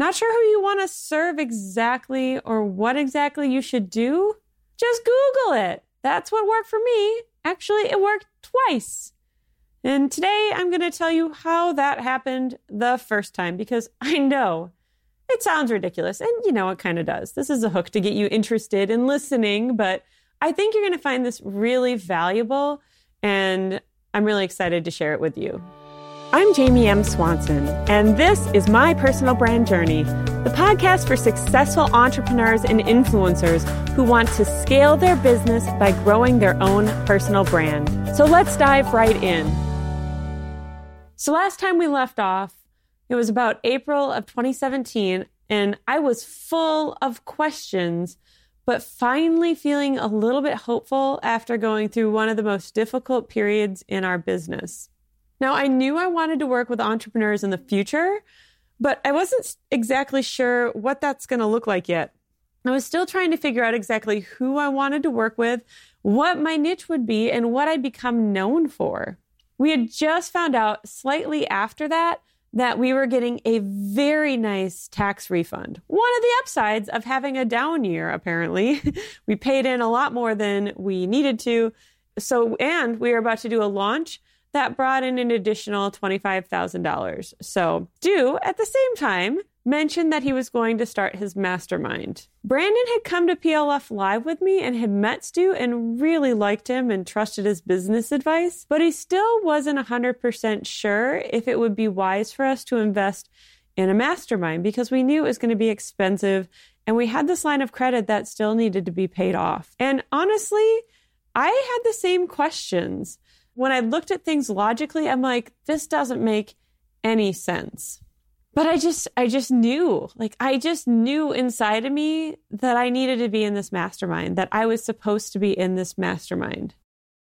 Not sure who you want to serve exactly or what exactly you should do? Just Google it. That's what worked for me. Actually, it worked twice. And today I'm going to tell you how that happened the first time because I know it sounds ridiculous. And you know, it kind of does. This is a hook to get you interested in listening, but I think you're going to find this really valuable. And I'm really excited to share it with you. I'm Jamie M. Swanson, and this is My Personal Brand Journey, the podcast for successful entrepreneurs and influencers who want to scale their business by growing their own personal brand. So let's dive right in. So, last time we left off, it was about April of 2017, and I was full of questions, but finally feeling a little bit hopeful after going through one of the most difficult periods in our business. Now, I knew I wanted to work with entrepreneurs in the future, but I wasn't exactly sure what that's going to look like yet. I was still trying to figure out exactly who I wanted to work with, what my niche would be, and what I'd become known for. We had just found out slightly after that that we were getting a very nice tax refund. One of the upsides of having a down year, apparently. we paid in a lot more than we needed to. So, and we were about to do a launch that brought in an additional $25,000. So, Stu, at the same time, mentioned that he was going to start his mastermind. Brandon had come to PLF Live with me and had met Stu and really liked him and trusted his business advice, but he still wasn't 100% sure if it would be wise for us to invest in a mastermind because we knew it was going to be expensive and we had this line of credit that still needed to be paid off. And honestly, I had the same questions. When I looked at things logically, I'm like, this doesn't make any sense but I just, I just knew, like, I just knew inside of me that I needed to be in this mastermind, that I was supposed to be in this mastermind.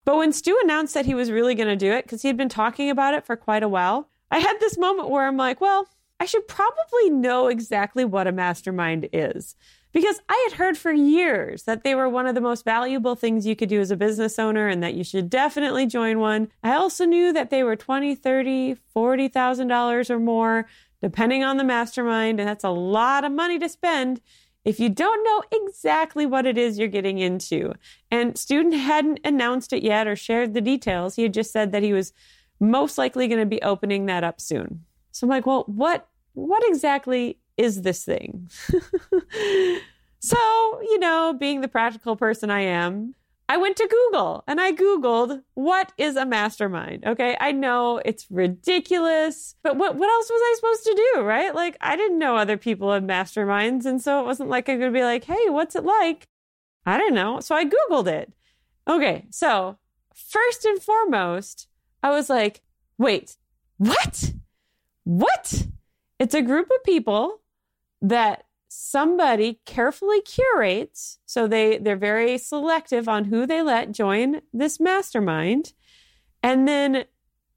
But when Stu announced that he was really going to do it, because he had been talking about it for quite a while, I had this moment where I'm like, well, I should probably know exactly what a mastermind is. Because I had heard for years that they were one of the most valuable things you could do as a business owner and that you should definitely join one. I also knew that they were 20, 30, $40,000 or more depending on the mastermind. And that's a lot of money to spend if you don't know exactly what it is you're getting into. And student hadn't announced it yet or shared the details. He had just said that he was most likely going to be opening that up soon. So I'm like, well, what what exactly is this thing? so, you know, being the practical person I am, I went to Google and I Googled what is a mastermind. Okay. I know it's ridiculous, but what, what else was I supposed to do? Right. Like I didn't know other people had masterminds. And so it wasn't like I could be like, Hey, what's it like? I don't know. So I Googled it. Okay. So first and foremost, I was like, wait, what? What? It's a group of people that somebody carefully curates so they they're very selective on who they let join this mastermind and then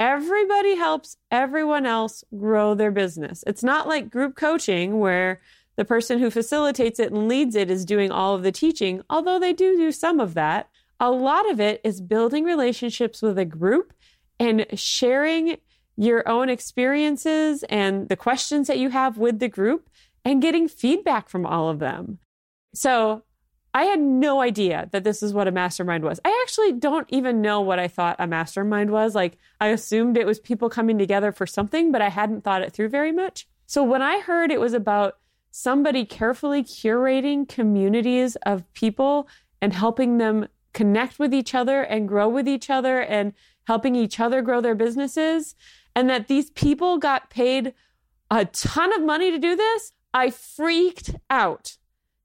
everybody helps everyone else grow their business. It's not like group coaching where the person who facilitates it and leads it is doing all of the teaching although they do do some of that. A lot of it is building relationships with a group and sharing your own experiences and the questions that you have with the group and getting feedback from all of them. So I had no idea that this is what a mastermind was. I actually don't even know what I thought a mastermind was. Like, I assumed it was people coming together for something, but I hadn't thought it through very much. So when I heard it was about somebody carefully curating communities of people and helping them connect with each other and grow with each other and helping each other grow their businesses, and that these people got paid a ton of money to do this, I freaked out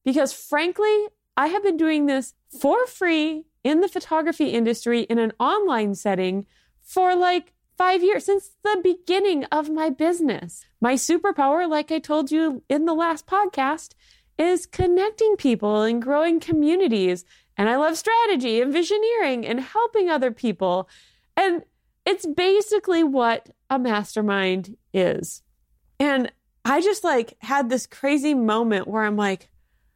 because, frankly, I have been doing this for free in the photography industry in an online setting for like five years since the beginning of my business. My superpower, like I told you in the last podcast, is connecting people and growing communities. And I love strategy and visioneering and helping other people. And it's basically what a mastermind is. And I just like had this crazy moment where I'm like,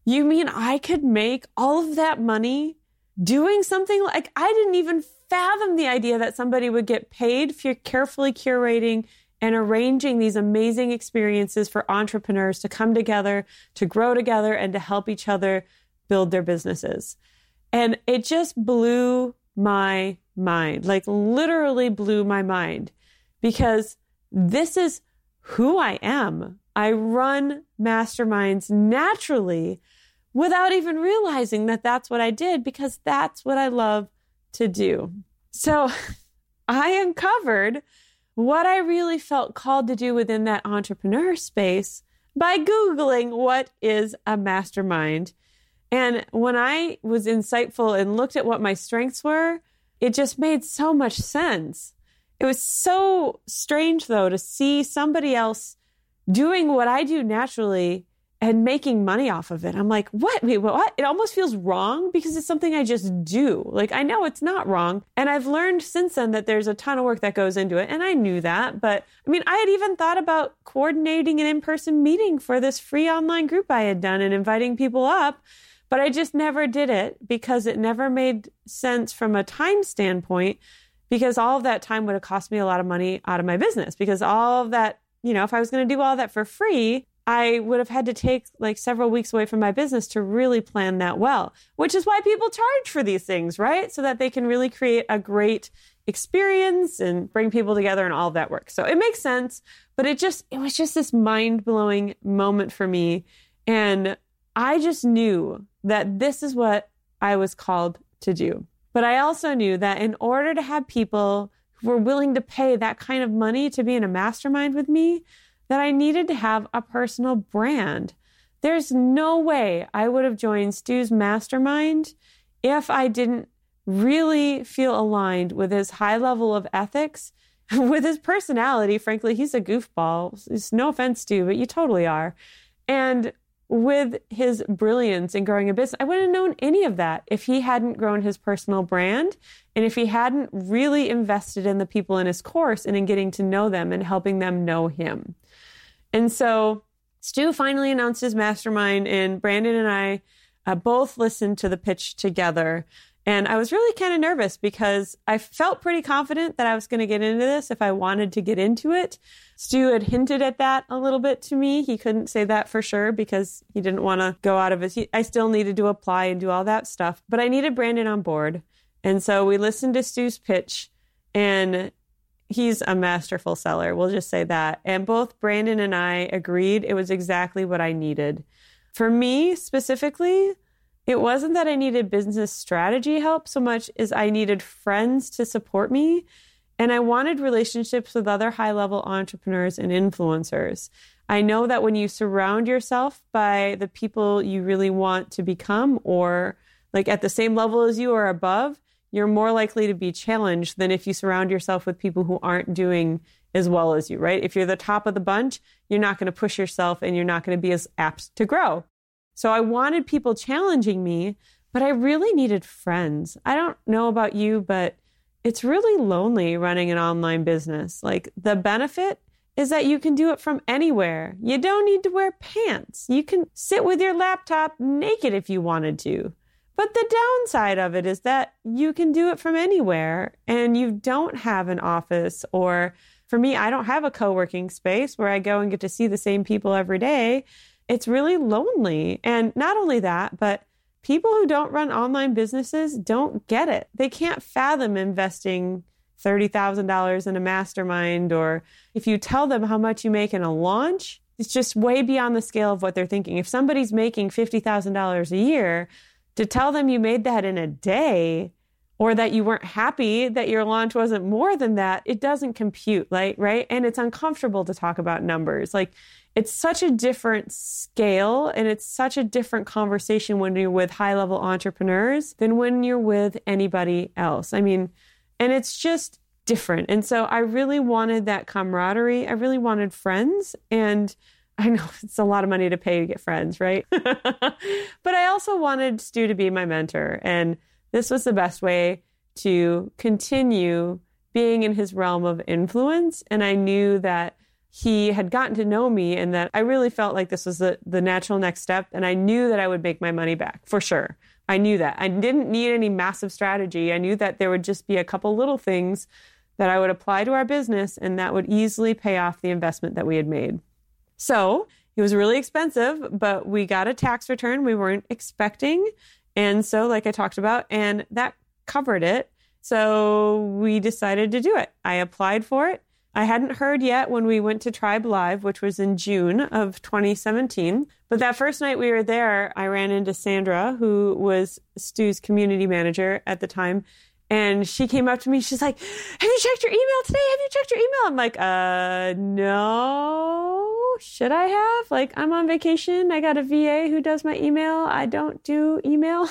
you mean I could make all of that money doing something like I didn't even fathom the idea that somebody would get paid for carefully curating and arranging these amazing experiences for entrepreneurs to come together, to grow together, and to help each other build their businesses. And it just blew my mind, like literally blew my mind because this is who I am. I run masterminds naturally without even realizing that that's what I did because that's what I love to do. So I uncovered what I really felt called to do within that entrepreneur space by Googling what is a mastermind. And when I was insightful and looked at what my strengths were, it just made so much sense. It was so strange, though, to see somebody else doing what I do naturally and making money off of it. I'm like, what? Wait, what? It almost feels wrong because it's something I just do. Like, I know it's not wrong. And I've learned since then that there's a ton of work that goes into it. And I knew that. But I mean, I had even thought about coordinating an in person meeting for this free online group I had done and inviting people up. But I just never did it because it never made sense from a time standpoint because all of that time would have cost me a lot of money out of my business because all of that, you know, if I was going to do all that for free, I would have had to take like several weeks away from my business to really plan that well, which is why people charge for these things, right? So that they can really create a great experience and bring people together and all of that work. So it makes sense, but it just, it was just this mind blowing moment for me. And I just knew that this is what I was called to do. But I also knew that in order to have people who were willing to pay that kind of money to be in a mastermind with me, that I needed to have a personal brand. There's no way I would have joined Stu's mastermind if I didn't really feel aligned with his high level of ethics, with his personality. Frankly, he's a goofball. It's no offense, Stu, but you totally are. And with his brilliance in growing a business. I wouldn't have known any of that if he hadn't grown his personal brand and if he hadn't really invested in the people in his course and in getting to know them and helping them know him. And so Stu finally announced his mastermind, and Brandon and I uh, both listened to the pitch together. And I was really kind of nervous because I felt pretty confident that I was going to get into this if I wanted to get into it. Stu had hinted at that a little bit to me. He couldn't say that for sure because he didn't want to go out of his. I still needed to apply and do all that stuff, but I needed Brandon on board. And so we listened to Stu's pitch and he's a masterful seller. We'll just say that. And both Brandon and I agreed it was exactly what I needed. For me specifically, it wasn't that I needed business strategy help so much as I needed friends to support me. And I wanted relationships with other high level entrepreneurs and influencers. I know that when you surround yourself by the people you really want to become or like at the same level as you or above, you're more likely to be challenged than if you surround yourself with people who aren't doing as well as you, right? If you're the top of the bunch, you're not going to push yourself and you're not going to be as apt to grow. So I wanted people challenging me, but I really needed friends. I don't know about you, but it's really lonely running an online business. Like the benefit is that you can do it from anywhere. You don't need to wear pants. You can sit with your laptop naked if you wanted to. But the downside of it is that you can do it from anywhere and you don't have an office or for me, I don't have a co-working space where I go and get to see the same people every day it's really lonely. And not only that, but people who don't run online businesses don't get it. They can't fathom investing $30,000 in a mastermind, or if you tell them how much you make in a launch, it's just way beyond the scale of what they're thinking. If somebody's making $50,000 a year, to tell them you made that in a day or that you weren't happy that your launch wasn't more than that, it doesn't compute, like, right? And it's uncomfortable to talk about numbers. Like, it's such a different scale and it's such a different conversation when you're with high level entrepreneurs than when you're with anybody else. I mean, and it's just different. And so I really wanted that camaraderie. I really wanted friends. And I know it's a lot of money to pay to get friends, right? but I also wanted Stu to be my mentor. And this was the best way to continue being in his realm of influence. And I knew that he had gotten to know me and that I really felt like this was the, the natural next step. And I knew that I would make my money back for sure. I knew that. I didn't need any massive strategy. I knew that there would just be a couple little things that I would apply to our business and that would easily pay off the investment that we had made. So it was really expensive, but we got a tax return we weren't expecting. And so, like I talked about, and that covered it. So we decided to do it. I applied for it. I hadn't heard yet when we went to Tribe Live, which was in June of 2017. But that first night we were there, I ran into Sandra, who was Stu's community manager at the time. And she came up to me. She's like, Have you checked your email today? Have you checked your email? I'm like, Uh, no. Should I have? Like, I'm on vacation. I got a VA who does my email. I don't do email,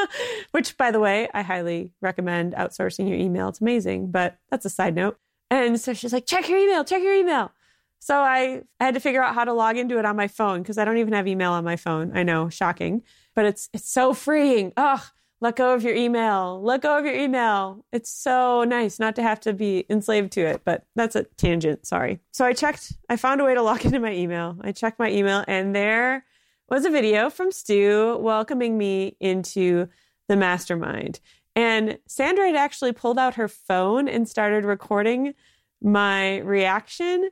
which, by the way, I highly recommend outsourcing your email. It's amazing, but that's a side note. And so she's like, Check your email, check your email. So I, I had to figure out how to log into it on my phone because I don't even have email on my phone. I know, shocking, but it's it's so freeing. Ugh let go of your email. Let go of your email. It's so nice not to have to be enslaved to it, but that's a tangent. Sorry. So I checked, I found a way to log into my email. I checked my email, and there was a video from Stu welcoming me into the mastermind. And Sandra had actually pulled out her phone and started recording my reaction.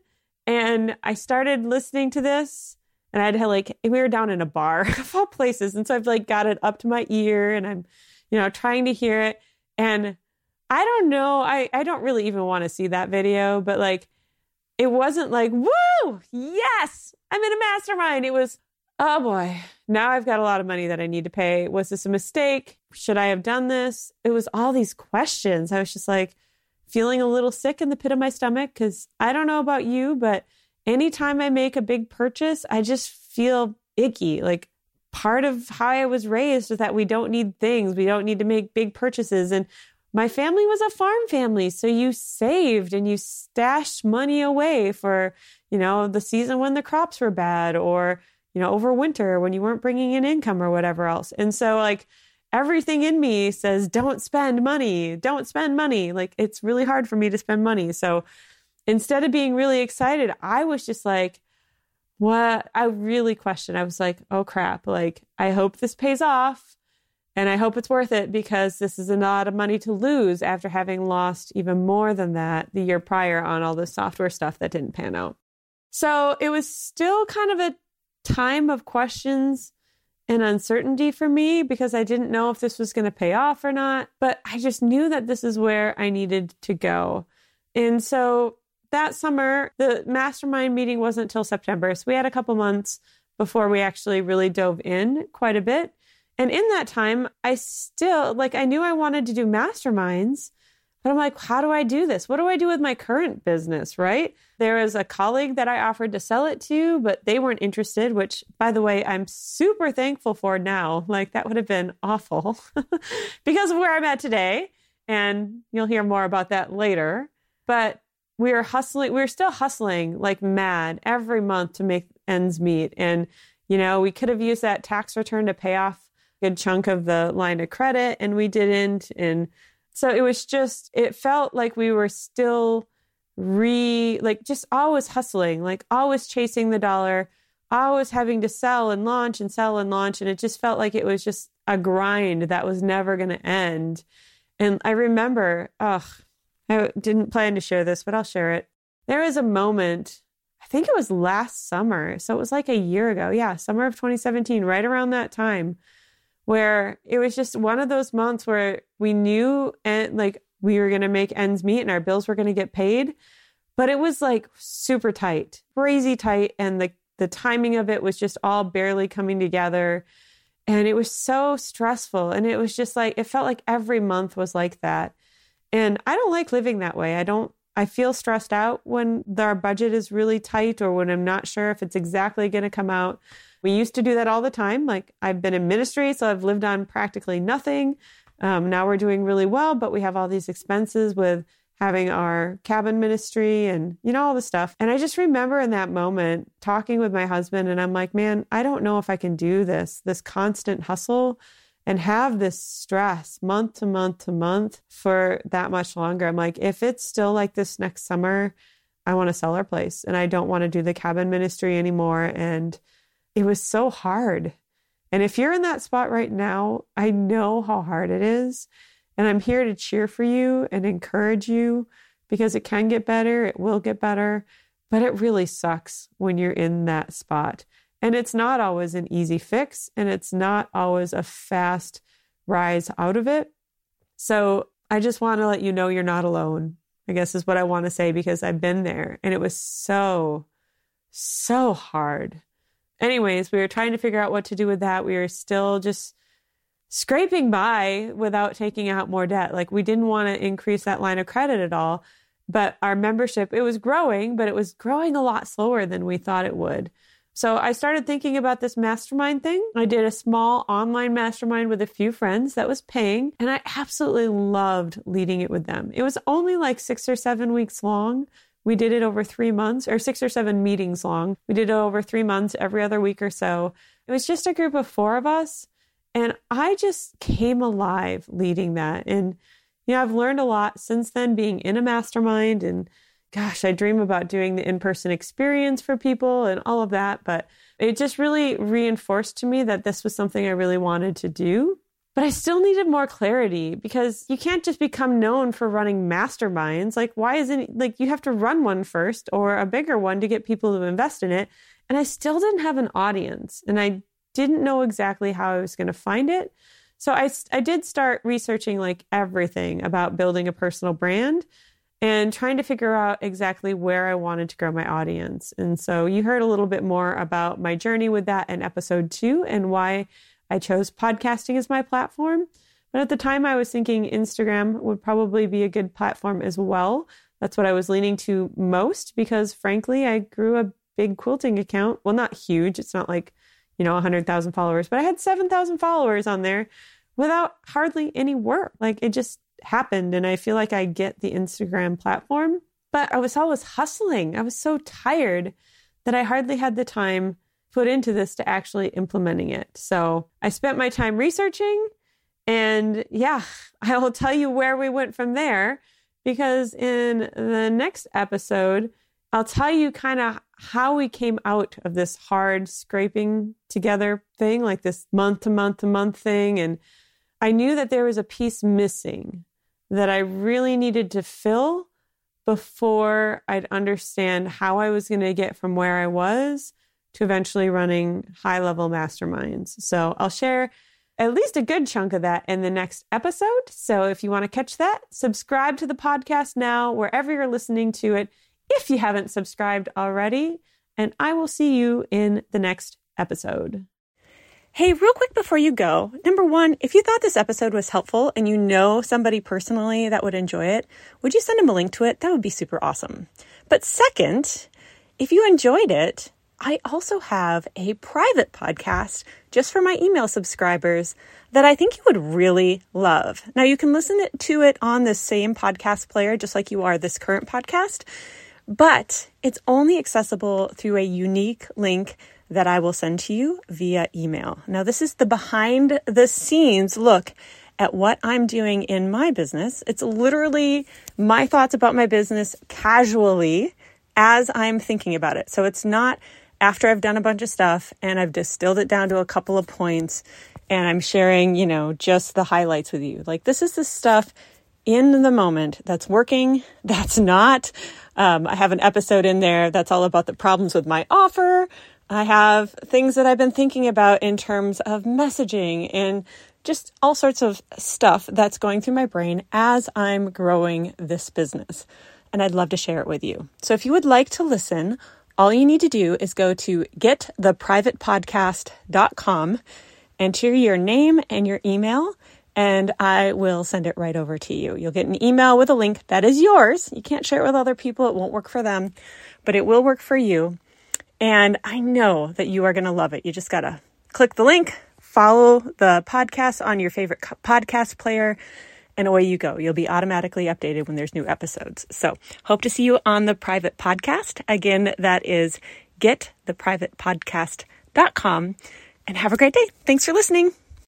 And I started listening to this and I'd had like we were down in a bar of all places, and so I've like got it up to my ear, and I'm, you know, trying to hear it, and I don't know, I I don't really even want to see that video, but like, it wasn't like woo, yes, I'm in a mastermind. It was oh boy, now I've got a lot of money that I need to pay. Was this a mistake? Should I have done this? It was all these questions. I was just like feeling a little sick in the pit of my stomach because I don't know about you, but anytime I make a big purchase, I just feel icky. Like part of how I was raised is that we don't need things, we don't need to make big purchases. And my family was a farm family. So you saved and you stashed money away for, you know, the season when the crops were bad or, you know, over winter when you weren't bringing in income or whatever else. And so, like, everything in me says, don't spend money, don't spend money. Like, it's really hard for me to spend money. So, instead of being really excited, I was just like, what? I really questioned. I was like, oh crap. Like, I hope this pays off and I hope it's worth it because this is a lot of money to lose after having lost even more than that the year prior on all the software stuff that didn't pan out. So it was still kind of a time of questions and uncertainty for me because I didn't know if this was going to pay off or not. But I just knew that this is where I needed to go. And so that summer, the mastermind meeting wasn't until September. So we had a couple months before we actually really dove in quite a bit. And in that time, I still, like, I knew I wanted to do masterminds, but I'm like, how do I do this? What do I do with my current business, right? There was a colleague that I offered to sell it to, but they weren't interested, which, by the way, I'm super thankful for now. Like, that would have been awful because of where I'm at today. And you'll hear more about that later. But we were hustling, we were still hustling like mad every month to make ends meet. And, you know, we could have used that tax return to pay off a good chunk of the line of credit and we didn't. And so it was just, it felt like we were still re, like just always hustling, like always chasing the dollar, always having to sell and launch and sell and launch. And it just felt like it was just a grind that was never going to end. And I remember, ugh, I didn't plan to share this, but I'll share it. There was a moment, I think it was last summer. So it was like a year ago. Yeah, summer of 2017, right around that time, where it was just one of those months where we knew and like we were going to make ends meet and our bills were going to get paid. But it was like super tight, crazy tight. And the, the timing of it was just all barely coming together. And it was so stressful. And it was just like, it felt like every month was like that. And I don't like living that way. I don't, I feel stressed out when our budget is really tight or when I'm not sure if it's exactly going to come out. We used to do that all the time. Like I've been in ministry, so I've lived on practically nothing. Um, now we're doing really well, but we have all these expenses with having our cabin ministry and you know all the stuff and i just remember in that moment talking with my husband and i'm like man i don't know if i can do this this constant hustle and have this stress month to month to month for that much longer. I'm like, if it's still like this next summer, I want to sell our place and I don't want to do the cabin ministry anymore. And it was so hard. And if you're in that spot right now, I know how hard it is. And I'm here to cheer for you and encourage you because it can get better, it will get better, but it really sucks when you're in that spot. And it's not always an easy fix, and it's not always a fast rise out of it. So I just want to let you know you're not alone, I guess is what I want to say because I've been there and it was so, so hard. Anyways, we were trying to figure out what to do with that. We were still just scraping by without taking out more debt. Like we didn't want to increase that line of credit at all. But our membership, it was growing, but it was growing a lot slower than we thought it would. So I started thinking about this mastermind thing. I did a small online mastermind with a few friends that was paying, and I absolutely loved leading it with them. It was only like six or seven weeks long. We did it over three months, or six or seven meetings long. We did it over three months, every other week or so. It was just a group of four of us. And I just came alive leading that. And, you know, I've learned a lot since then being in a mastermind and gosh, I dream about doing the in person experience for people and all of that. But it just really reinforced to me that this was something I really wanted to do. But I still needed more clarity because you can't just become known for running masterminds. Like, why isn't like you have to run one first or a bigger one to get people to invest in it? And I still didn't have an audience and I didn't know exactly how I was going to find it. So I, I did start researching like everything about building a personal brand and trying to figure out exactly where I wanted to grow my audience. And so you heard a little bit more about my journey with that in episode two and why I chose podcasting as my platform. But at the time, I was thinking Instagram would probably be a good platform as well. That's what I was leaning to most because, frankly, I grew a big quilting account. Well, not huge. It's not like, you know, 100,000 followers, but I had 7,000 followers on there without hardly any work. Like it just happened. And I feel like I get the Instagram platform, but I was always hustling. I was so tired that I hardly had the time put into this to actually implementing it. So I spent my time researching. And yeah, I will tell you where we went from there because in the next episode, I'll tell you kind of how we came out of this hard scraping together thing, like this month to month to month thing. And I knew that there was a piece missing that I really needed to fill before I'd understand how I was going to get from where I was to eventually running high level masterminds. So I'll share at least a good chunk of that in the next episode. So if you want to catch that, subscribe to the podcast now, wherever you're listening to it, if you haven't subscribed already. And I will see you in the next episode. Hey, real quick before you go, number one, if you thought this episode was helpful and you know somebody personally that would enjoy it, would you send them a link to it? That would be super awesome. But second, if you enjoyed it, I also have a private podcast just for my email subscribers that I think you would really love. Now, you can listen to it on the same podcast player, just like you are this current podcast, but it's only accessible through a unique link that I will send to you via email. Now, this is the behind the scenes look at what I'm doing in my business. It's literally my thoughts about my business casually as I'm thinking about it. So it's not after I've done a bunch of stuff and I've distilled it down to a couple of points and I'm sharing, you know, just the highlights with you. Like this is the stuff in the moment that's working, that's not. Um, I have an episode in there that's all about the problems with my offer. I have things that I've been thinking about in terms of messaging and just all sorts of stuff that's going through my brain as I'm growing this business. And I'd love to share it with you. So if you would like to listen, all you need to do is go to gettheprivatepodcast.com, enter your name and your email, and I will send it right over to you. You'll get an email with a link that is yours. You can't share it with other people, it won't work for them, but it will work for you. And I know that you are going to love it. You just got to click the link, follow the podcast on your favorite podcast player, and away you go. You'll be automatically updated when there's new episodes. So, hope to see you on the private podcast. Again, that is gettheprivatepodcast.com. And have a great day. Thanks for listening.